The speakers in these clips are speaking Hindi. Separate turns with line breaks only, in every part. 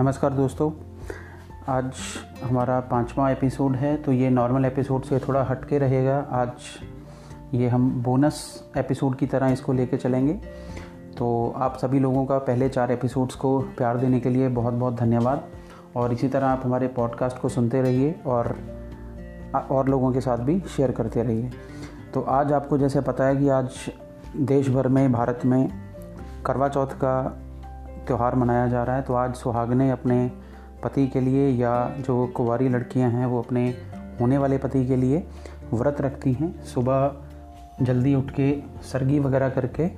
नमस्कार दोस्तों। आज हमारा पांचवा एपिसोड है तो ये नॉर्मल एपिसोड से थोड़ा हट के रहेगा। आज ये हम बोनस एपिसोड की तरह इसको लेके चलेंगे। तो आप सभी लोगों का पहले चार एपिसोड्स को प्यार देने के लिए बहुत बहुत धन्यवाद। और इसी तरह आप हमारे पॉडकास्ट को सुनते रहिए और और लोगों के साथ भी शेयर करते रहिए। तो आज आपको जैसे पता है कि आज देश भर में, भारत में करवा चौथ का त्यौहार मनाया जा रहा है तो आज सुहागने अपने पति के लिए या जो कुंवारी लड़कियाँ हैं, वो अपने होने वाले पति के लिए व्रत रखती हैं। सुबह जल्दी उठ के सरगी वगैरह करके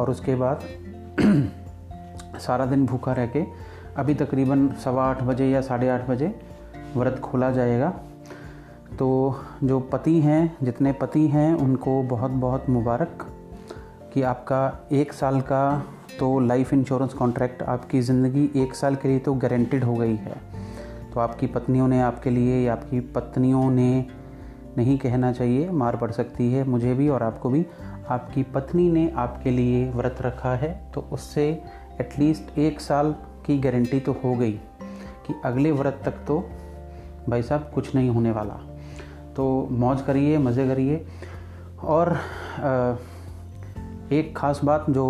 और उसके बाद सारा दिन भूखा रह के अभी तकरीबन सवा आठ बजे या साढ़े आठ बजे व्रत खोला जाएगा। तो जो पति हैं, जितने पति हैं, उनको बहुत बहुत मुबारक कि आपका एक साल का तो लाइफ इंश्योरेंस कॉन्ट्रैक्ट आपकी ज़िंदगी एक साल के लिए तो गारंटेड हो गई है। तो आपकी पत्नियों ने आपके लिए या आपकी पत्नियों ने नहीं कहना चाहिए, मार पड़ सकती है मुझे भी और आपको भी। आपकी पत्नी ने आपके लिए व्रत रखा है तो उससे एटलीस्ट एक साल की गारंटी तो हो गई कि अगले व्रत तक तो भाई साहब कुछ नहीं होने वाला। तो मौज करिए, मज़े करिए। और एक ख़ास बात जो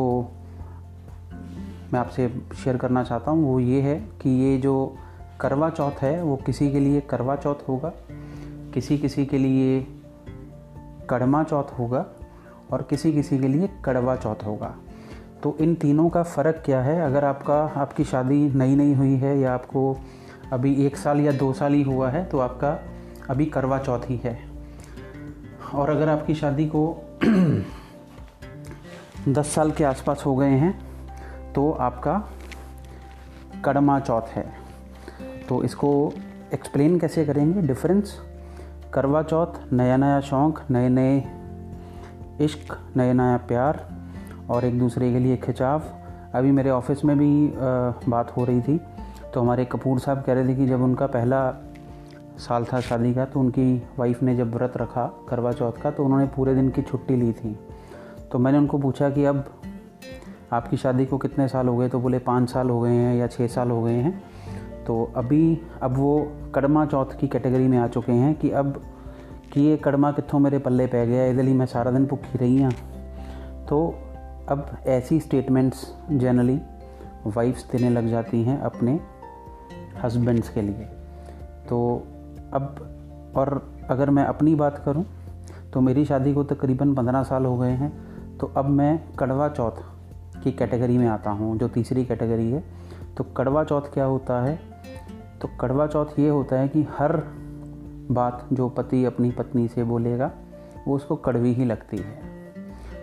मैं आपसे शेयर करना चाहता हूँ, वो ये है कि ये जो करवा चौथ है, वो किसी के लिए करवा चौथ होगा, किसी किसी के लिए कड़मा चौथ होगा और किसी किसी के लिए कड़वा चौथ होगा। तो इन तीनों का फ़र्क क्या है? अगर आपका, आपकी शादी नई नई हुई है या आपको अभी एक साल या दो साल ही हुआ है तो आपका अभी करवा चौथ ही है। और अगर आपकी शादी को दस साल के आसपास हो गए हैं तो आपका कड़मा चौथ है। तो इसको एक्सप्लेन कैसे करेंगे? डिफरेंस करवा चौथ नया नया शौक़ नए नए इश्क नया नया प्यार और एक दूसरे के लिए खिंचाव। अभी मेरे ऑफ़िस में भी आ, बात हो रही थी तो हमारे कपूर साहब कह रहे थे कि जब उनका पहला साल था शादी का तो उनकी वाइफ ने जब व्रत रखा करवा चौथ का तो उन्होंने पूरे दिन की छुट्टी ली थी। तो मैंने उनको पूछा कि अब आपकी शादी को कितने साल हो गए? तो बोले पाँच साल हो गए हैं या छः साल हो गए हैं। तो अभी, अब वो कड़मा चौथ की कैटेगरी में आ चुके हैं कि अब कि ये कड़मा कितों मेरे पल्ले पै गया इधर ही मैं सारा दिन भुखी रही हाँ। तो अब ऐसी स्टेटमेंट्स जनरली वाइफ्स देने लग जाती हैं अपने हस्बैंड्स के लिए। तो अब, और अगर मैं अपनी बात करूँ तो मेरी शादी को तकरीबन पंद्रह साल हो गए हैं। तो अब मैं कड़वा चौथ की कैटेगरी में आता हूँ, जो तीसरी कैटेगरी है। तो कड़वा चौथ क्या होता है? तो कड़वा चौथ ये होता है कि हर बात जो पति अपनी पत्नी से बोलेगा, वो उसको कड़वी ही लगती है।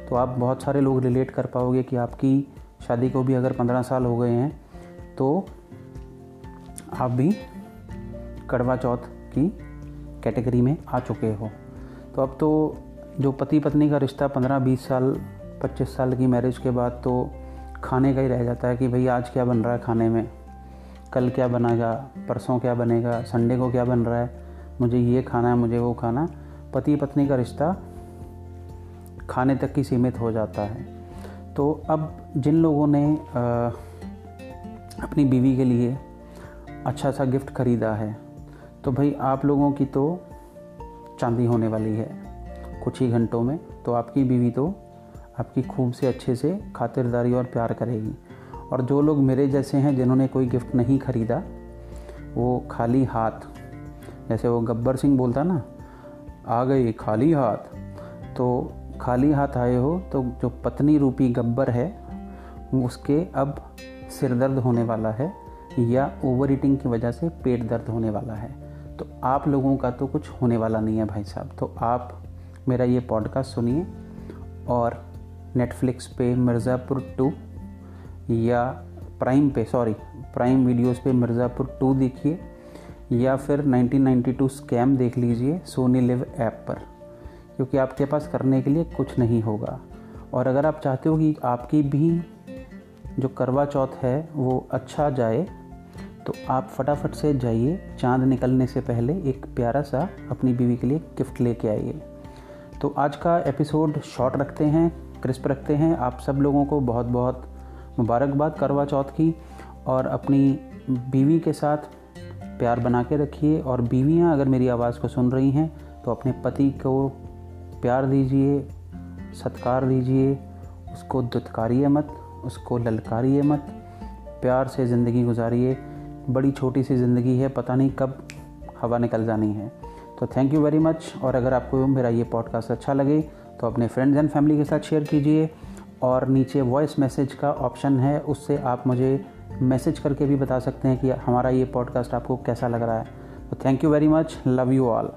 तो आप बहुत सारे लोग रिलेट कर पाओगे कि आपकी शादी को भी अगर पंद्रह साल हो गए हैं तो आप भी कड़वा चौथ की कैटेगरी में आ चुके हो। तो अब तो जो पति पत्नी का रिश्ता पंद्रह बीस साल पच्चीस साल की मैरिज के बाद तो खाने का ही रह जाता है कि भाई आज क्या बन रहा है खाने में? कल क्या बनेगा? परसों क्या बनेगा? संडे को क्या बन रहा है? मुझे ये खाना है मुझे वो खाना पति पत्नी का रिश्ता खाने तक ही सीमित हो जाता है। तो अब जिन लोगों ने आ, अपनी बीवी के लिए अच्छा सा गिफ्ट ख़रीदा है तो भाई आप लोगों की तो चांदी होने वाली है। कुछ ही घंटों में तो आपकी बीवी तो आपकी खूब से अच्छे से खातिरदारी और प्यार करेगी। और जो लोग मेरे जैसे हैं, जिन्होंने कोई गिफ्ट नहीं ख़रीदा, वो खाली हाथ, जैसे वो गब्बर सिंह बोलता ना, आ गए खाली हाथ। तो खाली हाथ आए हो तो जो पत्नी रूपी गब्बर है, उसके अब सिर दर्द होने वाला है, या ओवर ईटिंग की वजह से पेट दर्द होने वाला है। तो आप लोगों का तो कुछ होने वाला नहीं है भाई साहब। तो आप मेरा ये पॉडकास्ट सुनिए, और नेटफ्लिक्स पे मिर्ज़ापुर टू या प्राइम पे सॉरी प्राइम वीडियोस पे मिर्ज़ापुर टू देखिए या फिर 1992 स्कैम देख लीजिए सोनी लिव ऐप पर, क्योंकि आपके पास करने के लिए कुछ नहीं होगा। और अगर आप चाहते हो कि आपकी भी जो करवा चौथ है वो अच्छा जाए तो आप फटाफट से जाइए, चाँद निकलने से पहले एक प्यारा सा अपनी बीवी के लिए गिफ्ट लेके आइए। तो आज का एपिसोड शॉर्ट रखते हैं। क्रिस्प रखते हैं। आप सब लोगों को बहुत बहुत मुबारकबाद, करवा चौथ की। और अपनी बीवी के साथ प्यार बना के रखिए। और बीवियाँ अगर मेरी आवाज़ को सुन रही हैं तो अपने पति को प्यार दीजिए, सत्कार दीजिए। उसको दुत्कारिए मत, उसको ललकारिए मत। प्यार से ज़िंदगी गुजारिए। बड़ी छोटी सी ज़िंदगी है, पता नहीं कब हवा निकल जानी है। तो थैंक यू वेरी मच और अगर आपको मेरा ये पॉडकास्ट अच्छा लगे तो अपने फ्रेंड्स एंड फैमिली के साथ शेयर कीजिए और नीचे वॉइस मैसेज का ऑप्शन है, उससे आप मुझे मैसेज करके भी बता सकते हैं कि हमारा ये पॉडकास्ट आपको कैसा लग रहा है। तो thank you very much love you all